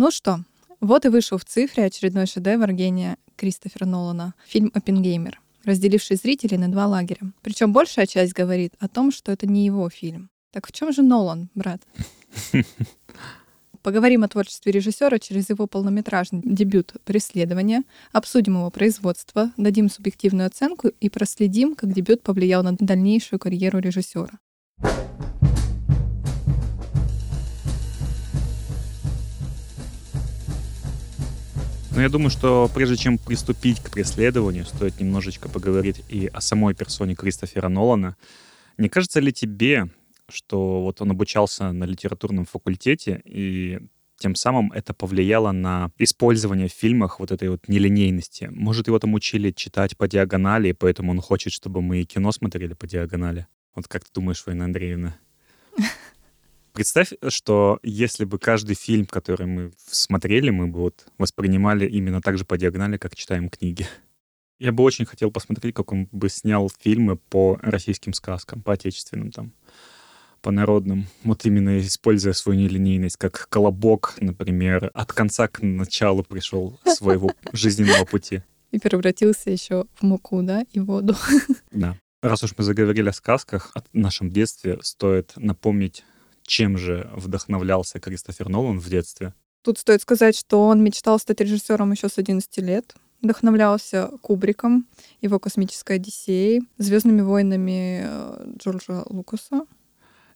Ну что, вот и вышел в цифре очередной шедевр гения Кристофера Нолана — фильм «Оппенгеймер», разделивший зрителей на два лагеря. Причем большая часть говорит о том, что это не его фильм. Так в чем же Нолан, брат? Поговорим о творчестве режиссера через его полнометражный дебют «Преследование», обсудим его производство, дадим субъективную оценку и проследим, как дебют повлиял на дальнейшую карьеру режиссера. Но я думаю, что прежде чем приступить к преследованию, стоит немножечко поговорить и о самой персоне Кристофера Нолана. Не кажется ли тебе, что вот он обучался на литературном факультете, и тем самым это повлияло на использование в фильмах вот этой вот нелинейности. Может, его там учили читать по диагонали, и поэтому он хочет, чтобы мы и кино смотрели по диагонали. Вот как ты думаешь, Война Андреевна? Представь, что если бы каждый фильм, который мы смотрели, мы бы вот воспринимали именно так же по диагонали, как читаем книги. Я бы очень хотел посмотреть, как он бы снял фильмы по российским сказкам, по отечественным там, по народным. Вот именно используя свою нелинейность, как колобок, например, от конца к началу пришел своего жизненного пути. И превратился еще в муку, да, и воду. Да. Раз уж мы заговорили о сказках, о нашем детстве, стоит напомнить чем же вдохновлялся Кристофер Нолан в детстве? Тут стоит сказать, что он мечтал стать режиссером еще с 11 лет. Вдохновлялся Кубриком, его «Космической Одиссеей», «Звездными войнами» э, Джорджа Лукаса.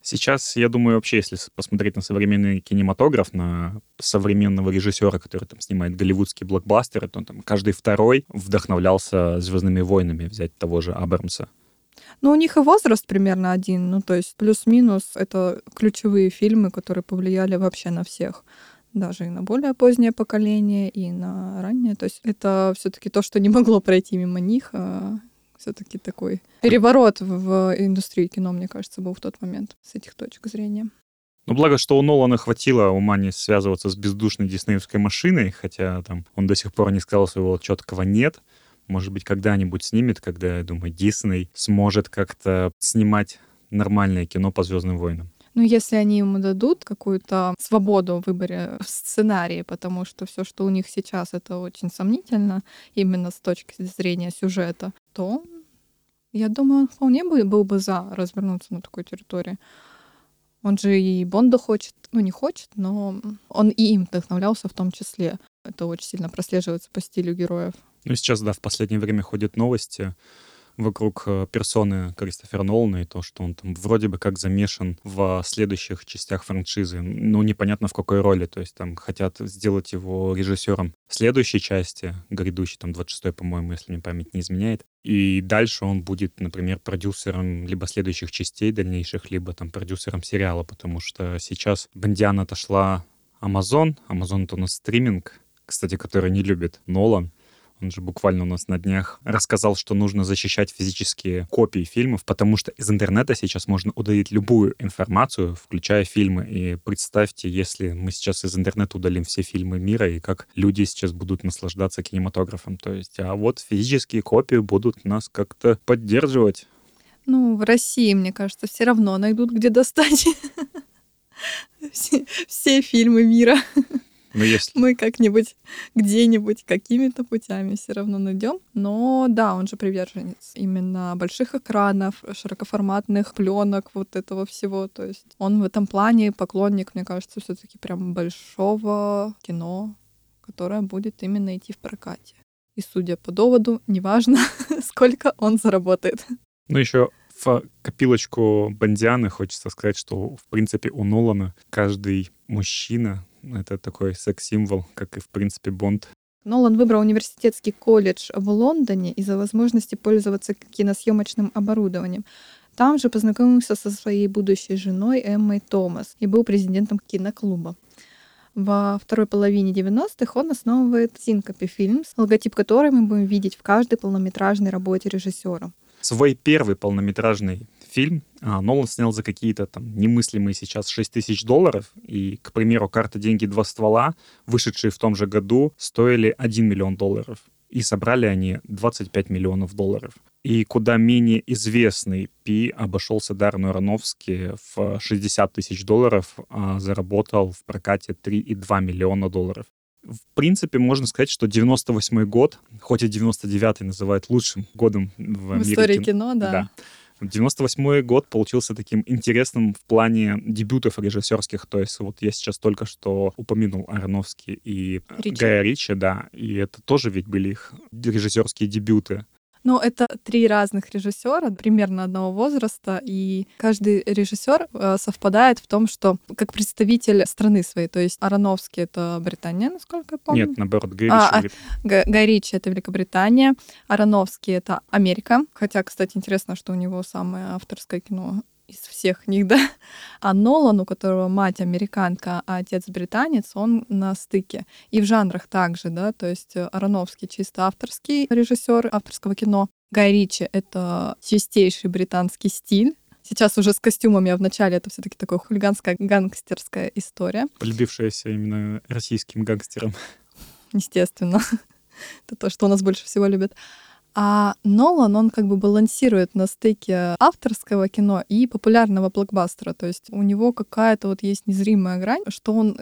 Сейчас, я думаю, вообще, если посмотреть на современный кинематограф, на современного режиссера, который там снимает голливудские блокбастеры, то там каждый второй вдохновлялся «Звездными войнами», взять того же Абрамса. Ну, у них и возраст примерно один, ну, то есть плюс-минус это ключевые фильмы, которые повлияли вообще на всех даже и на более позднее поколение, и на раннее. То есть это все-таки то, что не могло пройти мимо них, а все-таки такой переворот в индустрии кино, мне кажется, был в тот момент с этих точек зрения. Ну, благо, что у Нолана хватило ума не связываться с бездушной диснеевской машиной, хотя там он до сих пор не сказал своего четкого «нет», может быть, когда-нибудь снимет, когда, я думаю, Дисней сможет как-то снимать нормальное кино по Звездным войнам. Ну, если они ему дадут какую-то свободу в выборе в сценарии, потому что все, что у них сейчас, это очень сомнительно, именно с точки зрения сюжета, то я думаю, он вполне бы, был бы за развернуться на такой территории. Он же и Бонда хочет, ну не хочет, но он и им вдохновлялся в том числе. Это очень сильно прослеживается по стилю героев. Ну, сейчас, да, в последнее время ходят новости вокруг э, персоны Кристофера Нолана и то, что он там вроде бы как замешан в следующих частях франшизы. Ну, непонятно в какой роли. То есть там хотят сделать его режиссером следующей части, грядущей, там 26 по-моему, если мне память не изменяет. И дальше он будет, например, продюсером либо следующих частей дальнейших, либо там продюсером сериала, потому что сейчас Бондиан отошла Amazon. Amazon — это у нас стриминг, кстати, который не любит Нолан. Он же буквально у нас на днях рассказал, что нужно защищать физические копии фильмов, потому что из интернета сейчас можно удалить любую информацию, включая фильмы. И представьте, если мы сейчас из интернета удалим все фильмы мира, и как люди сейчас будут наслаждаться кинематографом. То есть, а вот физические копии будут нас как-то поддерживать. Ну, в России, мне кажется, все равно найдут, где достать все, все фильмы мира. Но если... Мы как-нибудь где-нибудь какими-то путями все равно найдем. Но да, он же приверженец именно больших экранов, широкоформатных пленок, вот этого всего. То есть он в этом плане поклонник, мне кажется, все-таки прям большого кино, которое будет именно идти в прокате. И судя по доводу, неважно, сколько он заработает. Ну, еще в копилочку Бандианы хочется сказать, что, в принципе, у Нолана каждый мужчина это такой секс-символ, как и, в принципе, Бонд. Нолан выбрал университетский колледж в Лондоне из-за возможности пользоваться киносъемочным оборудованием. Там же познакомился со своей будущей женой Эммой Томас и был президентом киноклуба. Во второй половине 90-х он основывает Syncope Films, логотип которой мы будем видеть в каждой полнометражной работе режиссера. Свой первый полнометражный фильм а, Нолан снял за какие-то там немыслимые сейчас 6 тысяч долларов. И, к примеру, карта «Деньги. Два ствола», вышедшие в том же году, стоили 1 миллион долларов. И собрали они 25 миллионов долларов. И куда менее известный Пи обошелся Дарну Аронофски в 60 тысяч долларов, а заработал в прокате 3,2 миллиона долларов. В принципе, можно сказать, что 98 год, хоть и 99-й называют лучшим годом в, в истории кино, да. да 98 год получился таким интересным в плане дебютов режиссерских. То есть вот я сейчас только что упомянул Ароновский и Ричи. Гая Ричи, да, и это тоже ведь были их режиссерские дебюты. Ну, это три разных режиссера, примерно одного возраста, и каждый режиссер э, совпадает в том, что как представитель страны своей, то есть Ароновский — это Британия, насколько я помню. Нет, наоборот, Гай Ричи. А, а, Гай Ричи — это Великобритания, Ароновский — это Америка. Хотя, кстати, интересно, что у него самое авторское кино из всех них, да. А Нолан, у которого мать американка, а отец британец, он на стыке. И в жанрах также, да, то есть э, Ароновский чисто авторский режиссер авторского кино. Гай Ричи — это чистейший британский стиль, Сейчас уже с костюмами, а вначале это все-таки такая хулиганская гангстерская история. Полюбившаяся именно российским гангстерам. Естественно. Это то, что у нас больше всего любят. А Нолан, он как бы балансирует на стыке авторского кино и популярного блокбастера. То есть у него какая-то вот есть незримая грань, что он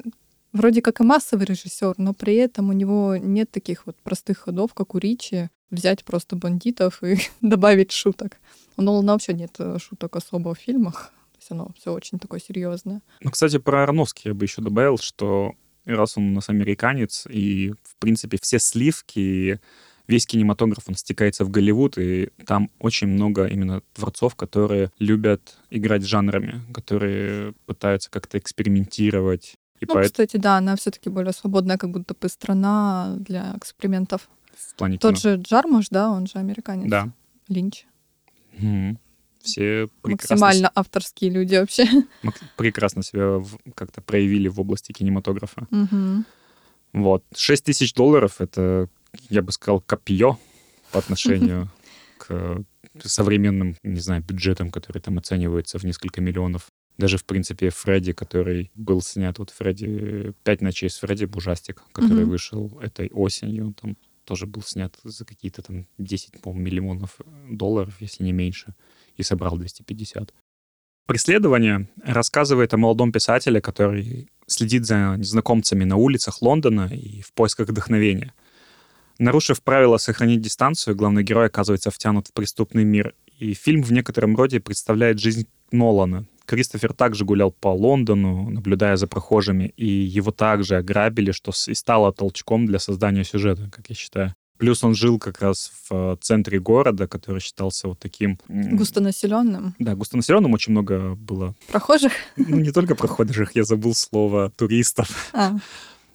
вроде как и массовый режиссер, но при этом у него нет таких вот простых ходов, как у Ричи, взять просто бандитов и добавить шуток. У Нолана вообще нет э, шуток особо в фильмах. То есть оно все очень такое серьезное. Ну, кстати, про Арновский я бы еще добавил, что раз он у нас американец, и, в принципе, все сливки весь кинематограф, он стекается в Голливуд, и там очень много именно творцов, которые любят играть жанрами, которые пытаются как-то экспериментировать. И ну, поэт... кстати, да, она все-таки более свободная, как будто бы страна для экспериментов. В плане Тот кино. же Джармуш, да, он же американец. Да. Линч. Угу. Все прекрасно... Максимально авторские люди вообще. Прекрасно себя как-то проявили в области кинематографа. Угу. Вот. 6 тысяч долларов — это я бы сказал, копье по отношению к современным, не знаю, бюджетам, которые там оцениваются в несколько миллионов. Даже, в принципе, Фредди, который был снят, вот Фредди, «Пять ночей с Фредди», ужастик, который mm-hmm. вышел этой осенью, там тоже был снят за какие-то там 10, по миллионов долларов, если не меньше, и собрал 250. Преследование рассказывает о молодом писателе, который следит за незнакомцами на улицах Лондона и в поисках вдохновения. Нарушив правила сохранить дистанцию, главный герой оказывается втянут в преступный мир. И фильм в некотором роде представляет жизнь Нолана. Кристофер также гулял по Лондону, наблюдая за прохожими, и его также ограбили, что и стало толчком для создания сюжета, как я считаю. Плюс он жил как раз в э, центре города, который считался вот таким... Густонаселенным. Да, густонаселенным очень много было. Прохожих? Ну, не только прохожих, я забыл слово туристов. А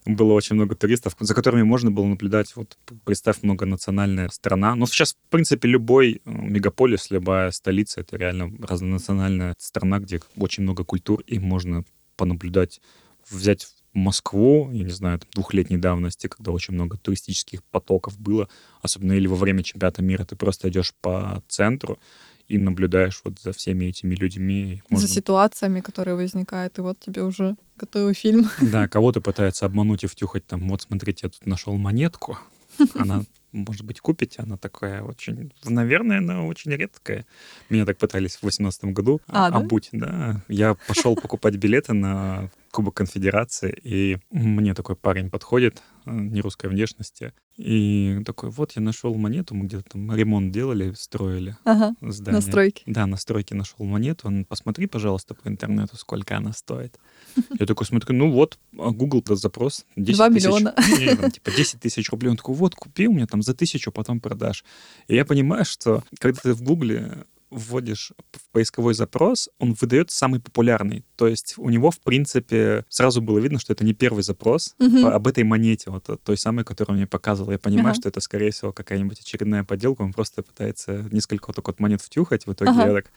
было очень много туристов, за которыми можно было наблюдать. Вот представь, многонациональная страна. Ну, сейчас, в принципе, любой э, мегаполис, любая столица — это реально разнонациональная страна, где очень много культур, и можно понаблюдать, взять Москву, я не знаю, двухлетней давности, когда очень много туристических потоков было, особенно или во время чемпионата мира, ты просто идешь по центру, и наблюдаешь вот за всеми этими людьми. Можно... За ситуациями, которые возникают, и вот тебе уже готовый фильм. Да, кого-то пытается обмануть и втюхать там, вот смотрите, я тут нашел монетку, она может быть, купите. Она такая очень... Наверное, она очень редкая. Меня так пытались в 2018 году а, обуть. Да? да. Я пошел покупать билеты на Кубок Конфедерации, и мне такой парень подходит, не русской внешности, и такой, вот я нашел монету, мы где-то там ремонт делали, строили ага, здание. Настройки. Да, настройки нашел монету. Он, посмотри, пожалуйста, по интернету, сколько она стоит. Я такой смотрю, ну вот, а Google запрос 10 2 миллиона. Не, там, типа 10 тысяч рублей. Он такой, вот, купи у меня там за тысячу, потом продашь. И я понимаю, что когда ты в Гугле вводишь в поисковой запрос, он выдает самый популярный. То есть у него, в принципе, сразу было видно, что это не первый запрос угу. об этой монете, вот той самой, которую он мне показывал. Я понимаю, ага. что это, скорее всего, какая-нибудь очередная подделка. Он просто пытается несколько вот так вот монет втюхать. В итоге ага. я так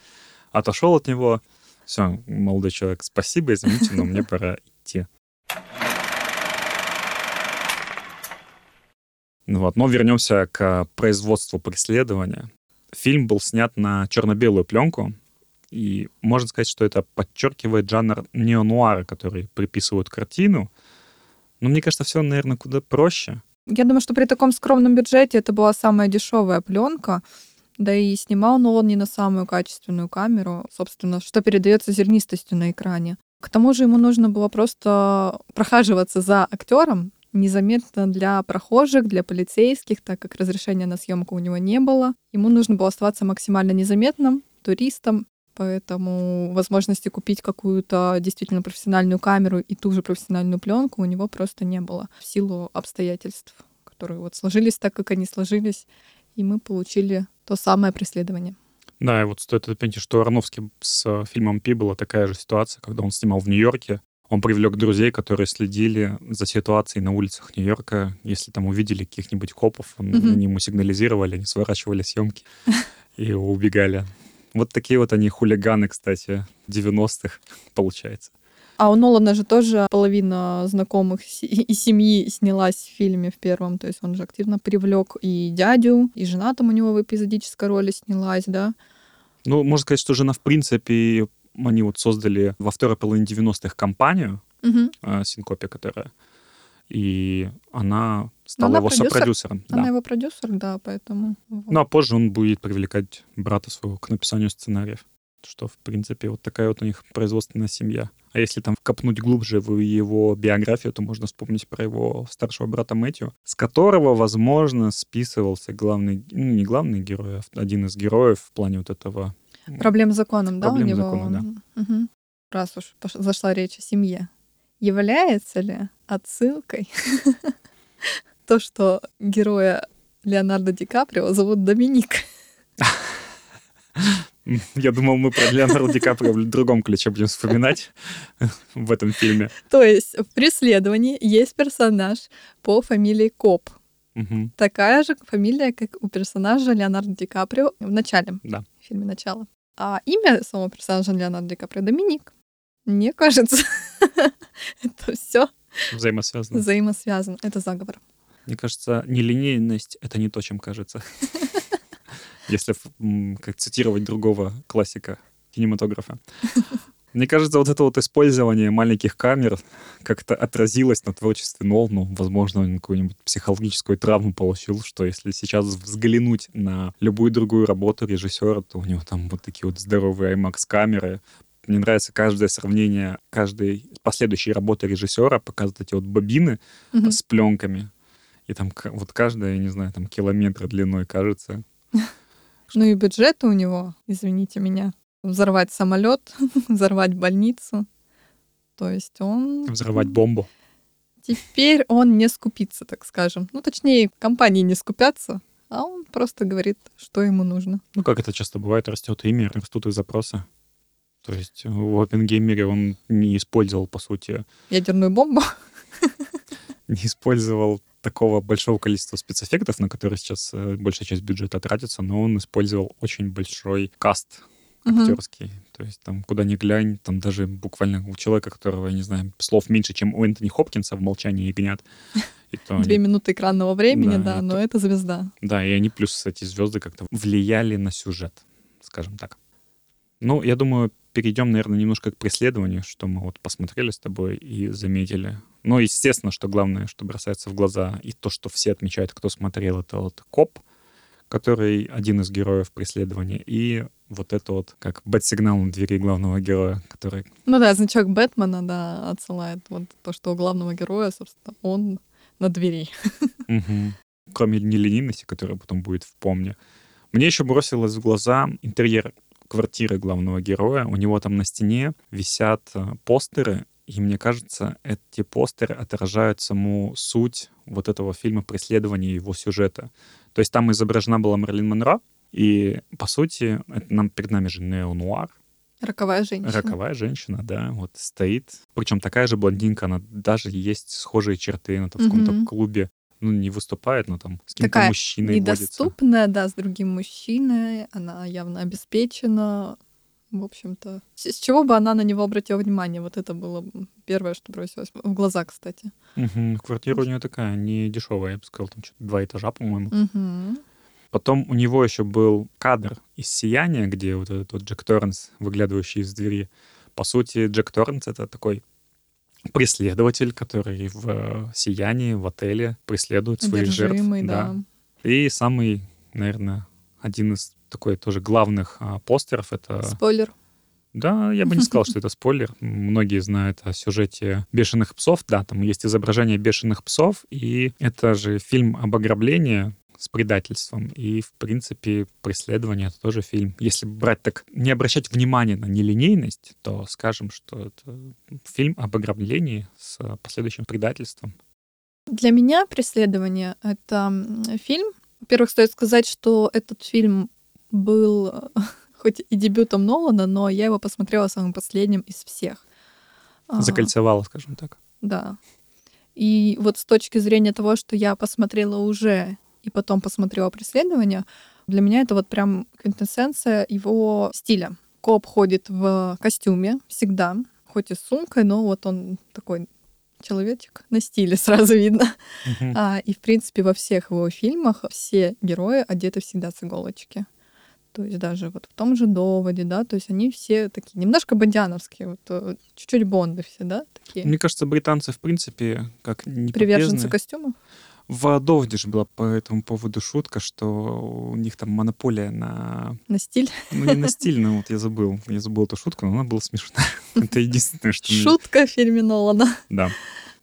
отошел от него. Все, молодой человек, спасибо, извините, но мне пора идти. Ну вот, но вернемся к производству преследования фильм был снят на черно-белую пленку, и можно сказать, что это подчеркивает жанр неонуара, который приписывают картину. Но мне кажется, все, наверное, куда проще. Я думаю, что при таком скромном бюджете это была самая дешевая пленка. Да и снимал но он не на самую качественную камеру, собственно, что передается зернистостью на экране. К тому же ему нужно было просто прохаживаться за актером незаметно для прохожих, для полицейских, так как разрешения на съемку у него не было. Ему нужно было оставаться максимально незаметным туристом, поэтому возможности купить какую-то действительно профессиональную камеру и ту же профессиональную пленку у него просто не было в силу обстоятельств, которые вот сложились так, как они сложились, и мы получили то самое преследование. Да, и вот стоит отметить, что Ароновский с фильмом «Пи» была такая же ситуация, когда он снимал в Нью-Йорке. Он привлек друзей, которые следили за ситуацией на улицах Нью-Йорка. Если там увидели каких-нибудь копов, mm-hmm. они ему сигнализировали, они сворачивали съемки и убегали. Вот такие вот они хулиганы, кстати, 90-х, получается. А у Нолана же тоже половина знакомых и семьи снялась в фильме в первом. То есть он же активно привлек и дядю, и жена там у него в эпизодической роли снялась, да. Ну, можно сказать, что жена, в принципе, они вот создали во второй половине 90-х компанию, угу. Синкопия, которая и она стала она его продюсер. сопродюсером. Она да. его продюсер, да, поэтому... Ну, а позже он будет привлекать брата своего к написанию сценариев. Что, в принципе, вот такая вот у них производственная семья. А если там копнуть глубже в его биографию, то можно вспомнить про его старшего брата Мэтью, с которого, возможно, списывался главный, ну, не главный герой, а один из героев в плане вот этого... Проблем с законом, да, Проблем у него? закона, да. Угу. Раз уж зашла речь о семье. Является ли отсылкой то, что героя Леонардо Ди Каприо зовут Доминик? Я думал, мы про Леонардо Ди Каприо в другом ключе будем вспоминать в этом фильме. То есть в «Преследовании» есть персонаж по фамилии Коп. Угу. Такая же фамилия, как у персонажа Леонардо Ди Каприо в начале. Да. В фильме «Начало». А имя самого персонажа Леонардо Ди Каприо — Доминик. Мне кажется, это все взаимосвязано. Взаимосвязано. Это заговор. Мне кажется, нелинейность — это не то, чем кажется. Если как цитировать другого классика кинематографа. Мне кажется, вот это вот использование маленьких камер как-то отразилось на творчестве Нолну. Возможно, он какую-нибудь психологическую травму получил, что если сейчас взглянуть на любую другую работу режиссера, то у него там вот такие вот здоровые IMAX-камеры, мне нравится каждое сравнение каждой последующей работы режиссера, показывать эти вот бобины угу. с пленками. И там вот каждая, не знаю, там километр длиной кажется. Ну и бюджет у него, извините меня, взорвать самолет, взорвать больницу. То есть он... Взорвать бомбу. Теперь он не скупится, так скажем. Ну, точнее, компании не скупятся, а он просто говорит, что ему нужно. Ну, как это часто бывает, растет имя, растут и запросы. То есть в Опенгеймере он не использовал, по сути... Ядерную бомбу? Не использовал такого большого количества спецэффектов, на которые сейчас э, большая часть бюджета тратится, но он использовал очень большой каст актерский. Uh-huh. То есть там куда ни глянь, там даже буквально у человека, которого, я не знаю, слов меньше, чем у Энтони Хопкинса в «Молчании ягнят». Две они... минуты экранного времени, да, да но это... это звезда. Да, и они плюс эти звезды как-то влияли на сюжет, скажем так. Ну, я думаю, перейдем, наверное, немножко к преследованию, что мы вот посмотрели с тобой и заметили. Ну, естественно, что главное, что бросается в глаза, и то, что все отмечают, кто смотрел, это вот коп, который один из героев преследования, и вот это вот как бэт-сигнал на двери главного героя, который... Ну да, значок Бэтмена, да, отсылает вот то, что у главного героя, собственно, он на двери. Угу. Кроме нелинейности, которая потом будет в помне. Мне еще бросилось в глаза интерьер квартиры главного героя. У него там на стене висят э, постеры, и мне кажется, эти постеры отражают саму суть вот этого фильма преследования его сюжета. То есть там изображена была Мерлин Монро, и, по сути, это нам, перед нами же неонуар, Роковая женщина. Роковая женщина, да, вот стоит. Причем такая же блондинка, она даже есть схожие черты, она там в каком-то клубе ну, не выступает, но там с каким-то мужчиной недоступная, водится. да, с другим мужчиной, она явно обеспечена, в общем-то. С чего бы она на него обратила внимание? Вот это было первое, что бросилось в глаза, кстати. Угу. Квартира у нее такая, не дешевая, я бы сказал, там что-то два этажа, по-моему. Угу. Потом у него еще был кадр из «Сияния», где вот этот вот Джек Торренс, выглядывающий из двери. По сути, Джек Торренс — это такой преследователь, который в э, сиянии, в отеле преследует своих жертв. Да. И самый, наверное, один из такой тоже главных а, постеров. Это... Спойлер. Да, я бы не сказал, что это спойлер. Многие знают о сюжете «Бешеных псов». Да, там есть изображение «Бешеных псов», и это же фильм об ограблении с предательством. И, в принципе, преследование — это тоже фильм. Если брать так, не обращать внимания на нелинейность, то скажем, что это фильм об ограблении с последующим предательством. Для меня «Преследование» — это фильм. Во-первых, стоит сказать, что этот фильм был хоть и дебютом Нолана, но я его посмотрела самым последним из всех. А, Закольцевала, скажем так. Да. И вот с точки зрения того, что я посмотрела уже и потом посмотрела «Преследование», для меня это вот прям квинтэссенция его стиля. Коп ходит в костюме всегда, хоть и с сумкой, но вот он такой человечек на стиле сразу видно. Uh-huh. А, и, в принципе, во всех его фильмах все герои одеты всегда с иголочки. То есть даже вот в том же доводе, да, то есть они все такие немножко бондиановские, вот э, чуть-чуть бонды все, да, такие. Мне кажется, британцы, в принципе, как не Приверженцы костюмов? В Доводе же была по этому поводу шутка, что у них там монополия на... На стиль? Ну, не на стиль, но вот я забыл. Я забыл эту шутку, но она была смешная. Это единственное, что... Шутка в фильме Нолана. Да.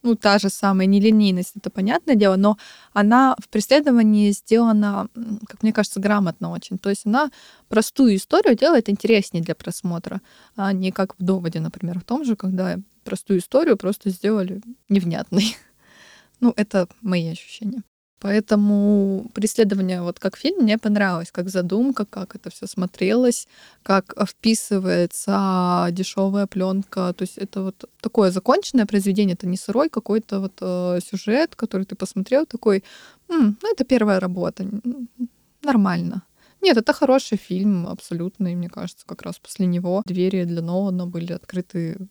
Ну, та же самая нелинейность, это понятное дело, но она в преследовании сделана, как мне кажется, грамотно очень. То есть она простую историю делает интереснее для просмотра, а не как в доводе, например, в том же, когда простую историю просто сделали невнятной. Ну, это мои ощущения. Поэтому преследование вот как фильм мне понравилось, как задумка, как это все смотрелось, как вписывается дешевая пленка. То есть это вот такое законченное произведение, это не сырой какой-то вот э, сюжет, который ты посмотрел, такой, М, ну это первая работа, нормально. Нет, это хороший фильм, абсолютно, и мне кажется, как раз после него двери для Нолана были открыты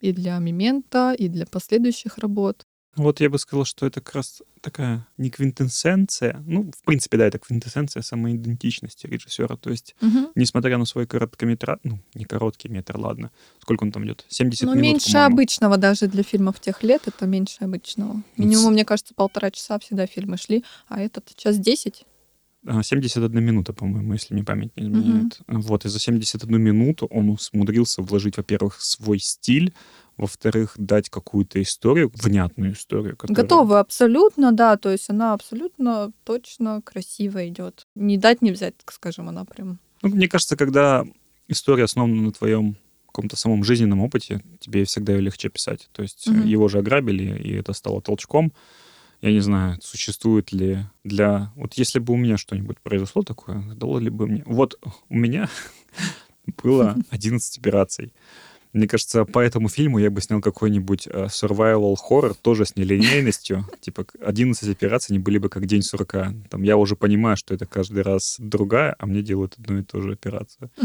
и для Мемента, и для последующих работ. Вот я бы сказал, что это как раз такая не квинтэссенция, ну, в принципе, да, это квинтэссенция самоидентичности режиссера. То есть, угу. несмотря на свой короткометраж, ну, не короткий метр, ладно, сколько он там идет? 70 ну, минут, меньше по-моему. обычного даже для фильмов тех лет, это меньше обычного. Минимум, мне кажется, полтора часа всегда фильмы шли, а этот час 10. 71 минута, по-моему, если мне память не изменяет. Угу. Вот, и за 71 минуту он умудрился вложить, во-первых, свой стиль, во-вторых, дать какую-то историю, внятную историю. Которая... Готовы абсолютно, да, то есть она абсолютно точно красиво идет. Не дать, не взять, так скажем, она прям. Ну, мне кажется, когда история основана на твоем каком-то самом жизненном опыте, тебе всегда ее легче писать. То есть угу. его же ограбили, и это стало толчком. Я не знаю, существует ли для... Вот если бы у меня что-нибудь произошло такое, дало ли бы мне... Вот у меня было 11 операций. Мне кажется, по этому фильму я бы снял какой-нибудь uh, survival horror, тоже с нелинейностью. Типа 11 операций не были бы как день сурка. Там я уже понимаю, что это каждый раз другая, а мне делают одну и ту же операцию.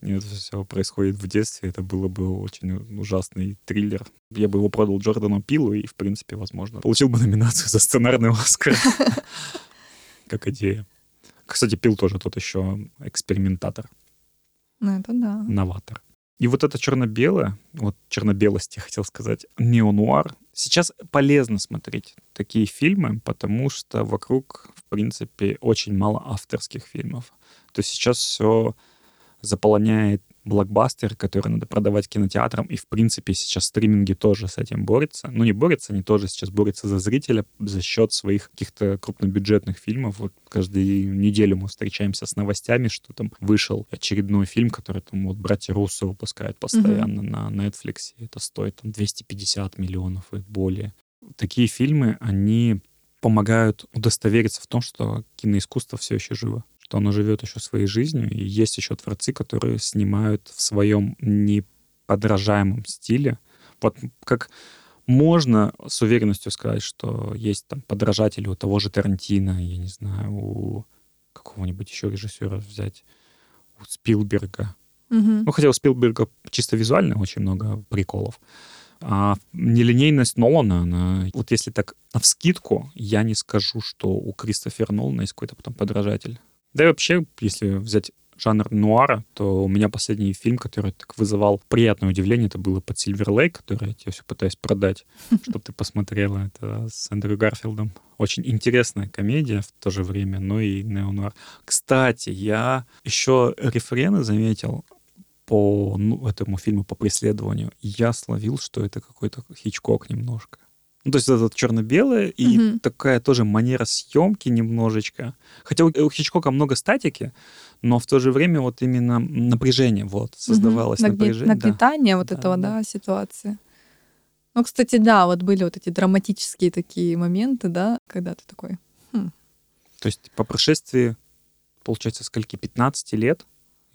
И это все происходит в детстве. Это было бы очень ужасный триллер. Я бы его продал Джордану Пилу и, в принципе, возможно, получил бы номинацию за сценарный Оскар. Как идея. Кстати, Пил тоже тот еще экспериментатор. Ну, это да. Новатор. И вот это черно-белое, вот черно-белость, я хотел сказать, неонуар. Сейчас полезно смотреть такие фильмы, потому что вокруг, в принципе, очень мало авторских фильмов. То есть сейчас все заполоняет блокбастер, который надо продавать кинотеатрам, и, в принципе, сейчас стриминги тоже с этим борются. Ну, не борются, они тоже сейчас борются за зрителя за счет своих каких-то крупнобюджетных фильмов. Вот каждую неделю мы встречаемся с новостями, что там вышел очередной фильм, который там вот братья Руссо выпускают постоянно mm-hmm. на Netflix. Это стоит там 250 миллионов и более. Такие фильмы, они помогают удостовериться в том, что киноискусство все еще живо что оно живет еще своей жизнью, и есть еще творцы, которые снимают в своем неподражаемом стиле. Вот как можно с уверенностью сказать, что есть там подражатели у того же Тарантино, я не знаю, у какого-нибудь еще режиссера взять, у Спилберга. Угу. Ну, хотя у Спилберга чисто визуально очень много приколов. А нелинейность Нолана, она, вот если так на вскидку, я не скажу, что у Кристофера Нолана есть какой-то потом подражатель. Да и вообще, если взять жанр нуара, то у меня последний фильм, который так вызывал приятное удивление, это было под Сильвер Лейк, который я тебе все пытаюсь продать, чтобы ты посмотрела. Это с Эндрю Гарфилдом. Очень интересная комедия в то же время, но и неонуар. Кстати, я еще рефрены заметил по ну, этому фильму по преследованию. Я словил, что это какой-то Хичкок немножко. Ну, то есть это черно-белое и угу. такая тоже манера съемки немножечко. Хотя у, у Хичкока много статики, но в то же время вот именно напряжение вот создавалось угу. напряжение. Нагнетание да. вот этого, да, да, ситуации. Ну, кстати, да, вот были вот эти драматические такие моменты, да, когда ты такой... Хм. То есть по прошествии, получается, скольки, 15 лет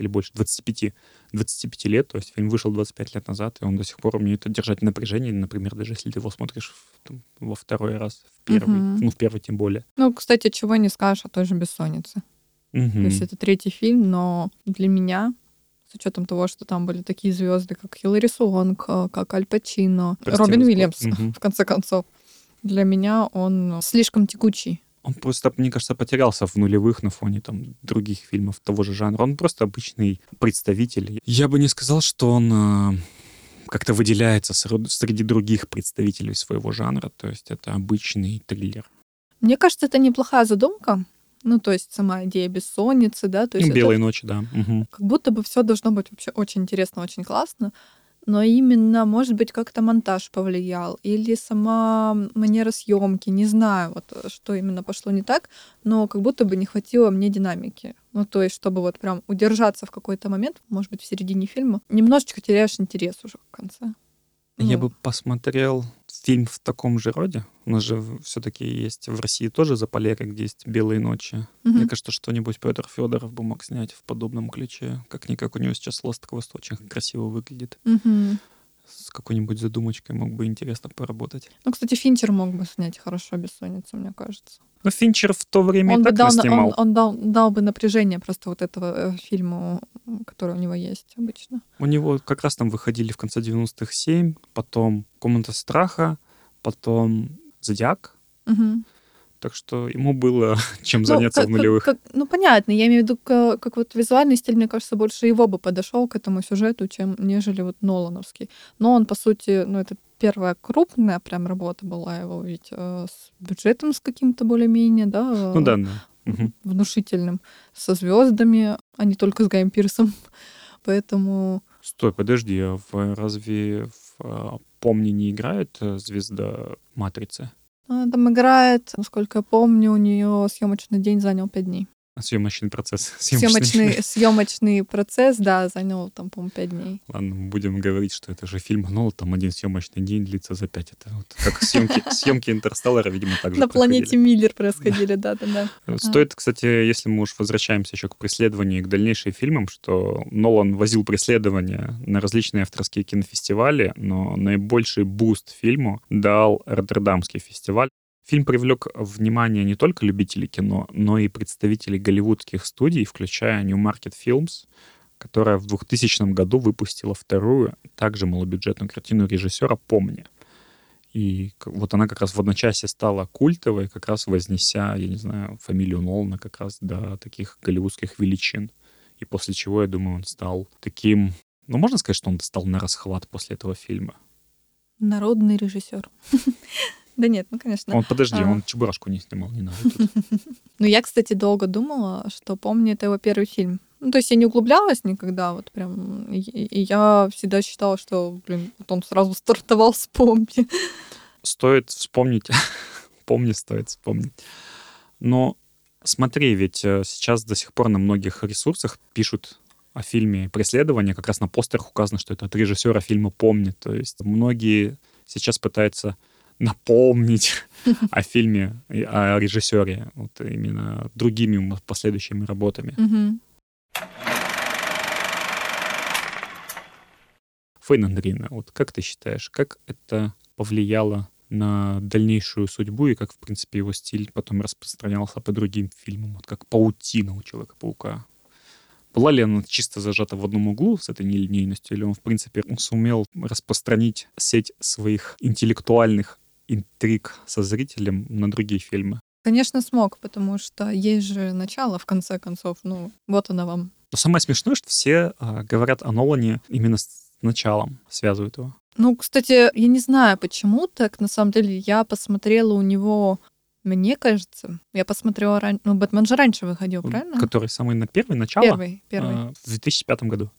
или больше, 25, 25 лет, то есть фильм вышел 25 лет назад, и он до сих пор умеет держать напряжение, например, даже если ты его смотришь в, там, во второй раз, в первый, угу. ну, в первый тем более. Ну, кстати, чего не скажешь о той же «Бессоннице». Угу. То есть это третий фильм, но для меня с учетом того, что там были такие звезды, как Хиллари Суонг, э, как Аль Пачино, Робин Уильямс, угу. в конце концов. Для меня он слишком текучий. Он просто, мне кажется, потерялся в нулевых на фоне там других фильмов того же жанра. Он просто обычный представитель. Я бы не сказал, что он э, как-то выделяется среди других представителей своего жанра. То есть это обычный триллер. Мне кажется, это неплохая задумка. Ну, то есть сама идея бессонницы, да. То есть Белые это... ночи, да. Угу. Как будто бы все должно быть вообще очень интересно, очень классно но именно, может быть, как-то монтаж повлиял или сама манера съемки, не знаю, вот э, что именно пошло не так, но как будто бы не хватило мне динамики. Ну, то есть, чтобы вот прям удержаться в какой-то момент, может быть, в середине фильма, немножечко теряешь интерес уже в конце. Я ну. бы посмотрел фильм в таком же роде. У нас же все-таки есть в России тоже Заполярье, где есть «Белые ночи». Угу. Мне кажется, что-нибудь Петр Федоров бы мог снять в подобном ключе. Как-никак у него сейчас «Лост Квест» очень красиво выглядит. Угу. С какой-нибудь задумочкой мог бы интересно поработать. Ну, кстати, Финчер мог бы снять хорошо «Бессонницу», мне кажется. Но Финчер в то время он и так дал, снимал. Он, он дал, дал бы напряжение просто вот этого э, фильма, который у него есть обычно. У него как раз там выходили в конце 90-х «Семь», потом «Комната страха», потом «Зодиак». Угу. Так что ему было чем ну, заняться как, в нулевых. Как, ну, понятно. Я имею в виду, как, как вот визуальный стиль, мне кажется, больше его бы подошел к этому сюжету, чем нежели вот Нолановский. Но он, по сути, ну, это первая крупная прям работа была его ведь э, с бюджетом с каким-то более-менее, да, ну, да, да. внушительным, со звездами, а не только с Гаем Пирсом. Поэтому... Стой, подожди, а в, разве в а, «Помни» не играет э, звезда «Матрицы»? Она там играет, насколько я помню, у нее съемочный день занял пять дней. Съемочный процесс. Съемочный, съемочный процесс, да, занял там, по-моему, пять дней. Ладно, будем говорить, что это же фильм Нолана, там один съемочный день длится за пять. Это вот как съемки, съемки «Интерстеллара», видимо, так же На планете Миллер происходили, да-да-да. А. Стоит, кстати, если мы уж возвращаемся еще к преследованию и к дальнейшим фильмам, что Нолан возил преследования на различные авторские кинофестивали, но наибольший буст фильму дал Роттердамский фестиваль. Фильм привлек внимание не только любителей кино, но и представителей голливудских студий, включая Newmarket Films, которая в 2000 году выпустила вторую, также малобюджетную картину режиссера «Помни». И вот она как раз в одночасье стала культовой, как раз вознеся, я не знаю, фамилию Нолана как раз до таких голливудских величин. И после чего, я думаю, он стал таким... Ну, можно сказать, что он стал на расхват после этого фильма? Народный режиссер. Да нет, ну, конечно. Он, подожди, а... он Чебурашку не снимал, не надо Ну, я, кстати, долго думала, что помню, это его первый фильм. Ну, то есть я не углублялась никогда, вот прям. И, и я всегда считала, что, блин, вот он сразу стартовал с помни. Стоит вспомнить. помни, стоит вспомнить. Но смотри, ведь э, сейчас до сих пор на многих ресурсах пишут о фильме «Преследование», как раз на постерах указано, что это от режиссера фильма «Помнит». То есть многие сейчас пытаются напомнить о фильме, о режиссере, вот именно другими последующими работами. Фейн Андрина, вот как ты считаешь, как это повлияло на дальнейшую судьбу и как, в принципе, его стиль потом распространялся по другим фильмам, вот как паутина у Человека-паука? Была ли она чисто зажата в одном углу с этой нелинейностью, или он, в принципе, сумел распространить сеть своих интеллектуальных интриг со зрителем на другие фильмы? Конечно, смог, потому что есть же начало, в конце концов. Ну, вот она вам Но самое смешное, что все э, говорят о Нолане именно с началом, связывают его. Ну, кстати, я не знаю, почему так. На самом деле, я посмотрела у него мне кажется, я посмотрела раньше, ну, Бэтмен же раньше выходил, правильно? Который самый на первый, начало? Первый, первый. А, в 2005 году.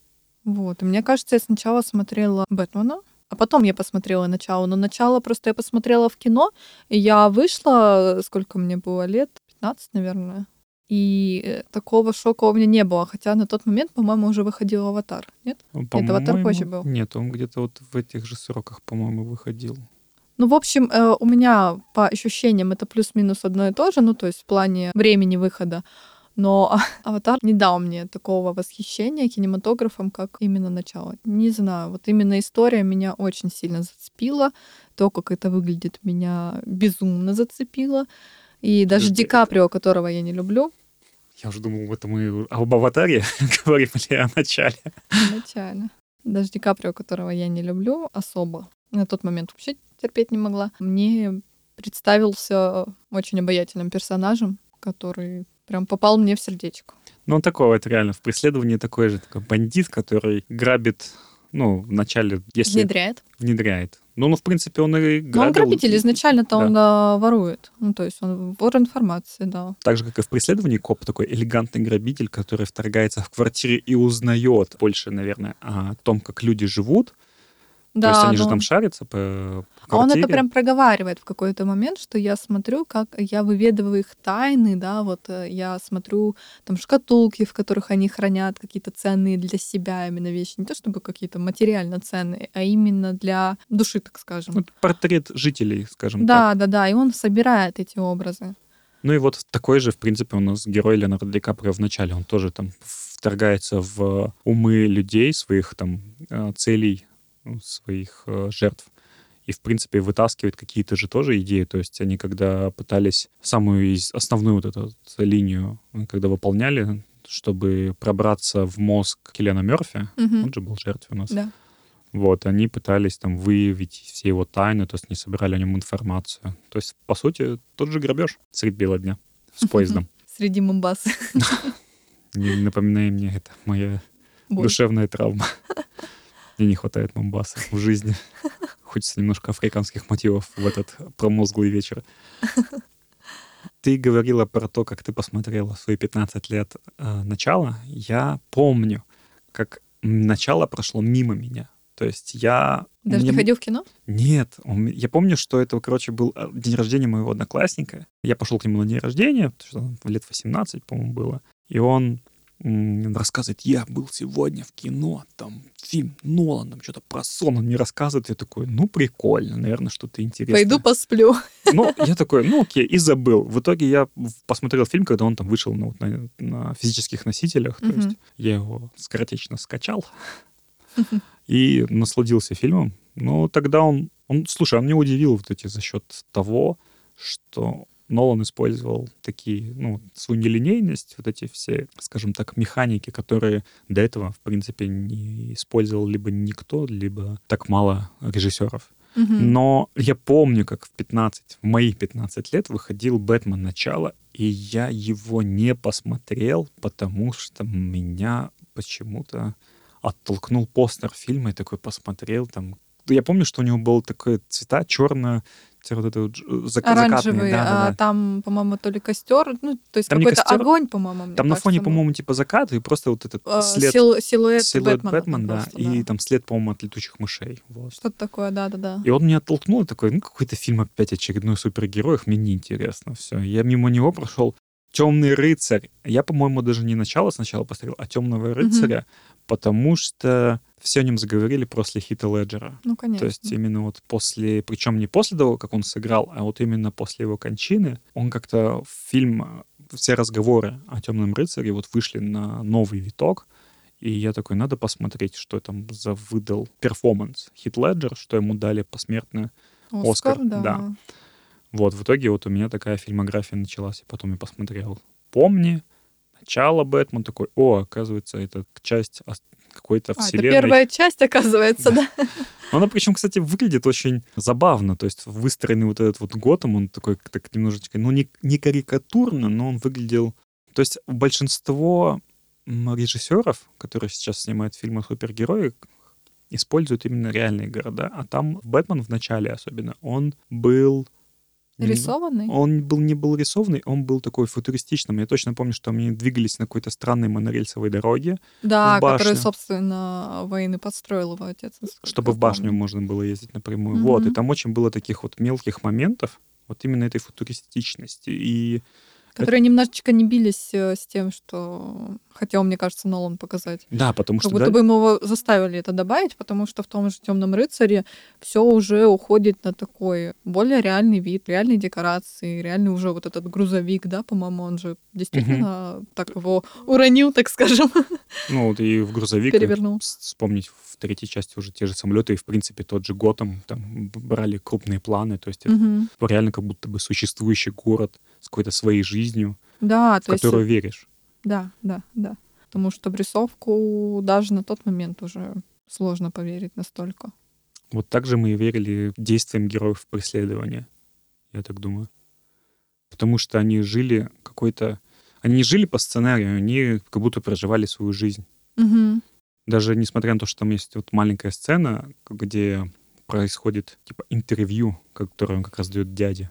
Вот, и мне кажется, я сначала смотрела Бэтмена, а потом я посмотрела начало. Но начало просто я посмотрела в кино, и я вышла, сколько мне было лет? 15, наверное. И э, такого шока у меня не было. Хотя на тот момент, по-моему, уже выходил «Аватар». Нет? Это «Аватар» позже был. Нет, он где-то вот в этих же сроках, по-моему, выходил. Ну, в общем, э, у меня по ощущениям это плюс-минус одно и то же, ну, то есть в плане времени выхода. Но «Аватар» не дал мне такого восхищения кинематографом, как именно начало. Не знаю, вот именно история меня очень сильно зацепила. То, как это выглядит, меня безумно зацепило. И даже Ди Каприо, которого я не люблю. Я уже думал, это мы об «Аватаре» говорим или о начале. О начале. Даже Ди Каприо, которого я не люблю особо, на тот момент вообще терпеть не могла, мне представился очень обаятельным персонажем, который прям попал мне в сердечко. Ну, он такой вот реально в преследовании такой же такой бандит, который грабит, ну, вначале, если... Внедряет. Внедряет. Ну, ну, в принципе, он и грабил. Ну, он грабитель, изначально-то да. он да, ворует. Ну, то есть он вор информации, да. Так же, как и в преследовании, коп такой элегантный грабитель, который вторгается в квартире и узнает больше, наверное, о том, как люди живут, да, То есть они же там шарятся по, по А он это прям проговаривает в какой-то момент, что я смотрю, как я выведываю их тайны, да, вот э, я смотрю там шкатулки, в которых они хранят какие-то ценные для себя именно вещи, не то чтобы какие-то материально ценные, а именно для души, так скажем. Вот портрет жителей, скажем да, так. Да, да, да, и он собирает эти образы. Ну и вот такой же, в принципе, у нас герой Леонардо Ди Каприо в начале, он тоже там вторгается в умы людей, своих там э, целей своих э, жертв. И, в принципе, вытаскивает какие-то же тоже идеи. То есть они, когда пытались самую из, основную вот эту линию, э, когда выполняли, чтобы пробраться в мозг Келена Мерфи, угу. он же был жертвой у нас, да. вот, они пытались там выявить все его тайны, то есть не собирали о нем информацию. То есть, по сути, тот же грабеж средь бела дня с поездом. Среди Мумбасы. Не напоминай мне, это моя душевная травма. Мне не хватает Мамбасы в жизни. Хочется немножко африканских мотивов в этот промозглый вечер. Ты говорила про то, как ты посмотрела свои 15 лет э, начала. Я помню, как начало прошло мимо меня. То есть я... Даже мне... не ходил в кино? Нет. Он... Я помню, что это, короче, был э, день рождения моего одноклассника. Я пошел к нему на день рождения, что лет 18, по-моему, было. И он рассказывает, я был сегодня в кино, там фильм Нолан, там что-то про сон, он мне рассказывает, я такой, ну, прикольно, наверное, что-то интересное. Пойду посплю. Ну, я такой, ну, окей, и забыл. В итоге я посмотрел фильм, когда он там вышел ну, на, на физических носителях, то есть я его скоротечно скачал и насладился фильмом. Но тогда он, он, слушай, он меня удивил вот эти за счет того, что Нолан использовал такие, ну, свою нелинейность, вот эти все, скажем так, механики, которые до этого, в принципе, не использовал либо никто, либо так мало режиссеров. Угу. Но я помню, как в 15, в мои 15 лет выходил «Бэтмен. Начало», и я его не посмотрел, потому что меня почему-то оттолкнул постер фильма и такой посмотрел там я помню, что у него был такой цвета черно вот это вот зак- Оранжевый, да, да, а там, по-моему, то ли костер, ну, то есть там какой-то костер, огонь, по-моему. Там на фоне, был. по-моему, типа заката и просто вот этот а, след. Сил, силуэт, силуэт Бэтмена. Бэтмен, да, просто, и там след, по-моему, от летучих мышей. Вот. Что-то такое, да-да-да. И он меня оттолкнул, такой, ну, какой-то фильм опять очередной супергероев, мне неинтересно. Все. Я мимо него прошел. Темный рыцарь. Я, по-моему, даже не начало сначала посмотрел, а темного рыцаря, mm-hmm. потому что все о нем заговорили после Хита Леджера. Ну, конечно. То есть именно вот после, причем не после того, как он сыграл, а вот именно после его кончины, он как-то в фильм, все разговоры о Темном рыцаре вот вышли на новый виток, и я такой, надо посмотреть, что там за выдал перформанс Хит Леджер, что ему дали посмертно Оскар. Оскар да. да. Вот, в итоге вот у меня такая фильмография началась, и потом я посмотрел «Помни», начало Бэтмен, такой, о, оказывается, это часть какой-то а, вселенной. Это первая часть, оказывается, да. да? Она причем, кстати, выглядит очень забавно. То есть выстроенный вот этот вот Готэм, он такой так немножечко, ну, не, не карикатурно, но он выглядел... То есть большинство режиссеров, которые сейчас снимают фильмы супергерои, используют именно реальные города. А там Бэтмен в начале особенно, он был Рисованный? Он был не был рисованный, он был такой футуристичным. Я точно помню, что они двигались на какой-то странной монорельсовой дороге. Да, которую, собственно, воины подстроил его отец. Чтобы в башню помню. можно было ездить напрямую. Mm-hmm. Вот, и там очень было таких вот мелких моментов, вот именно этой футуристичности. И Которые это... немножечко не бились э, с тем, что хотел, мне кажется, Нолан показать. Да, потому что... Как будто да... бы ему заставили это добавить, потому что в том же Темном рыцаре все уже уходит на такой более реальный вид, реальные декорации, реальный уже вот этот грузовик, да, по-моему, он же действительно угу. так его уронил, так скажем. Ну, вот и в грузовик. Перевернул. Вспомнить в третьей части уже те же самолеты, и, в принципе, тот же Готэм, там брали крупные планы, то есть угу. это реально как будто бы существующий город с какой-то своей жизнью, да, в которую есть... веришь. Да, да, да. Потому что в рисовку даже на тот момент уже сложно поверить настолько. Вот так же мы и верили действиям героев в преследовании, я так думаю. Потому что они жили какой-то... Они не жили по сценарию, они как будто проживали свою жизнь. Угу. Даже несмотря на то, что там есть вот маленькая сцена, где происходит типа интервью, которое он как раз дает дяде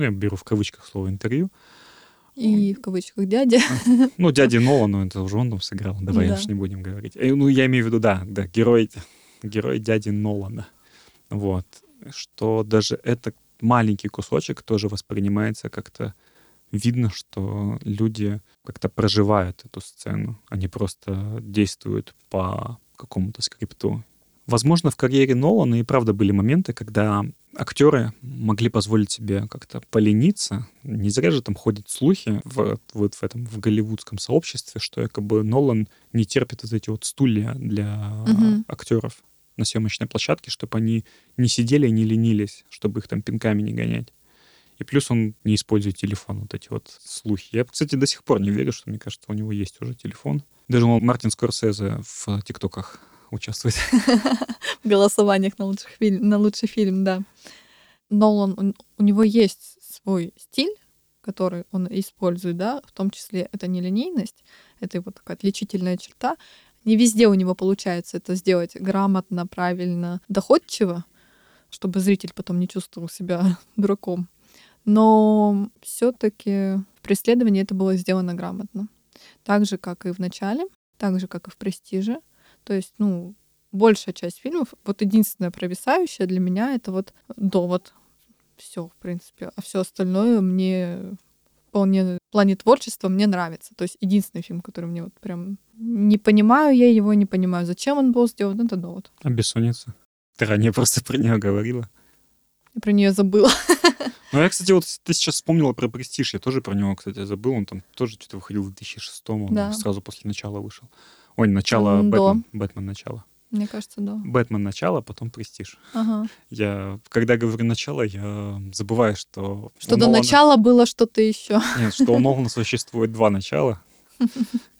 ну, я беру в кавычках слово интервью. И в кавычках дядя. Ну, дядя Нолан, это уже он там сыграл. Давай да. уж не будем говорить. Э, ну, я имею в виду, да, да, герой, герой дяди Нолана. Вот. Что даже этот маленький кусочек тоже воспринимается как-то видно, что люди как-то проживают эту сцену, они просто действуют по какому-то скрипту. Возможно, в карьере Нолана и правда были моменты, когда актеры могли позволить себе как-то полениться. Не зря же там ходят слухи в, вот в этом в голливудском сообществе, что якобы Нолан не терпит вот эти вот стулья для угу. актеров на съемочной площадке, чтобы они не сидели и не ленились, чтобы их там пинками не гонять. И плюс он не использует телефон, вот эти вот слухи. Я, кстати, до сих пор не верю, что, мне кажется, у него есть уже телефон. Даже Мартин Скорсезе в ТикТоках участвует. В голосованиях на, лучших фильм, на лучший фильм, да. Нолан, он, у него есть свой стиль, который он использует, да, в том числе это не линейность, это его такая отличительная черта. Не везде у него получается это сделать грамотно, правильно, доходчиво, чтобы зритель потом не чувствовал себя дураком. Но все-таки в преследовании это было сделано грамотно. Так же, как и в начале, так же, как и в престиже. То есть, ну, большая часть фильмов, вот единственное провисающее для меня это вот довод. Все, в принципе. А все остальное мне вполне в плане творчества мне нравится. То есть единственный фильм, который мне вот прям не понимаю я его, не понимаю, зачем он был сделан, это довод. А бессонница? Ты ранее просто про нее говорила. Я про нее забыла. Ну, я, кстати, вот ты сейчас вспомнила про «Престиж», я тоже про него, кстати, забыл. Он там тоже что-то выходил в 2006-м, он да. сразу после начала вышел. Ой, начало Бэтмен. Бэтмен начало. Мне кажется, да. Бэтмен начало, потом Престиж. Ага. Я, когда говорю начало, я забываю, что... Что до Нолана... начала было что-то еще. Нет, что у Нолана существует два начала.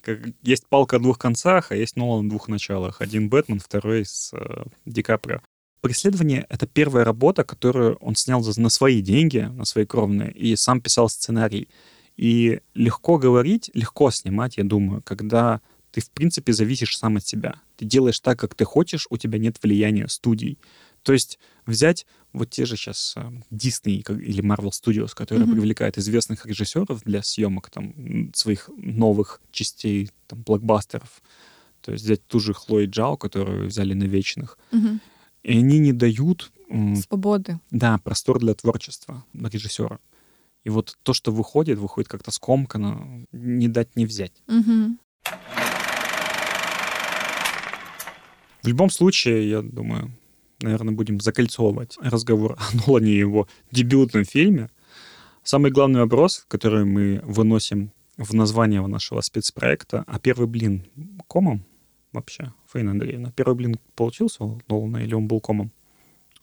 Как, есть палка о двух концах, а есть Нолан о двух началах. Один Бэтмен, второй с э, Ди Каприо. «Преследование» — это первая работа, которую он снял за, на свои деньги, на свои кровные, и сам писал сценарий. И легко говорить, легко снимать, я думаю, когда ты, в принципе, зависишь сам от себя. Ты делаешь так, как ты хочешь, у тебя нет влияния студий. То есть взять вот те же сейчас Disney э, или Marvel Studios, которые mm-hmm. привлекают известных режиссеров для съемок там своих новых частей, там, блокбастеров. То есть взять ту же Хлои Джао, которую взяли на вечных. Mm-hmm. И они не дают... Свободы. Да, простор для творчества режиссера. И вот то, что выходит, выходит как-то скомканно, не дать не взять. Угу. В любом случае, я думаю, наверное, будем закольцовывать разговор о Нолане и его дебютном фильме. Самый главный вопрос, который мы выносим в название нашего спецпроекта, а первый блин комом вообще, Фаина Андреевна? Первый блин получился у Нолана или он был комом?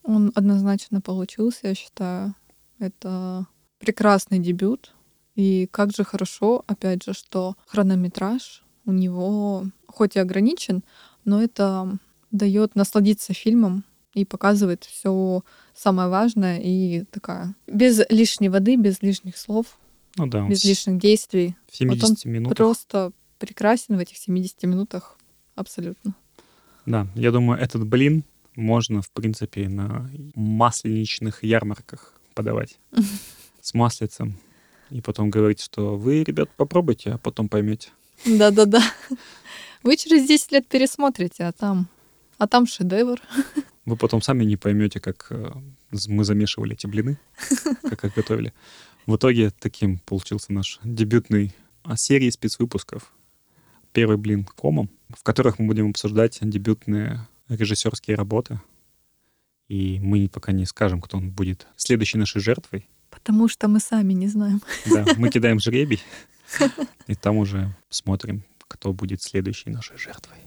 Он однозначно получился, я считаю. Это прекрасный дебют. И как же хорошо, опять же, что хронометраж у него хоть и ограничен, но это дает насладиться фильмом и показывает все самое важное и такая без лишней воды, без лишних слов, ну да, без лишних действий. В 70 вот минутах. Просто прекрасен в этих 70 минутах абсолютно. Да, я думаю, этот блин можно, в принципе, на масленичных ярмарках подавать с маслицем. И потом говорить, что вы, ребят, попробуйте, а потом поймете. Да-да-да. Вы через 10 лет пересмотрите, а там, а там шедевр. Вы потом сами не поймете, как э, мы замешивали эти блины, как их готовили. В итоге таким получился наш дебютный а, серии спецвыпусков. Первый блин комом, в которых мы будем обсуждать дебютные режиссерские работы. И мы пока не скажем, кто он будет следующей нашей жертвой. Потому что мы сами не знаем. Да, мы кидаем жребий, и там уже смотрим, кто будет следующей нашей жертвой.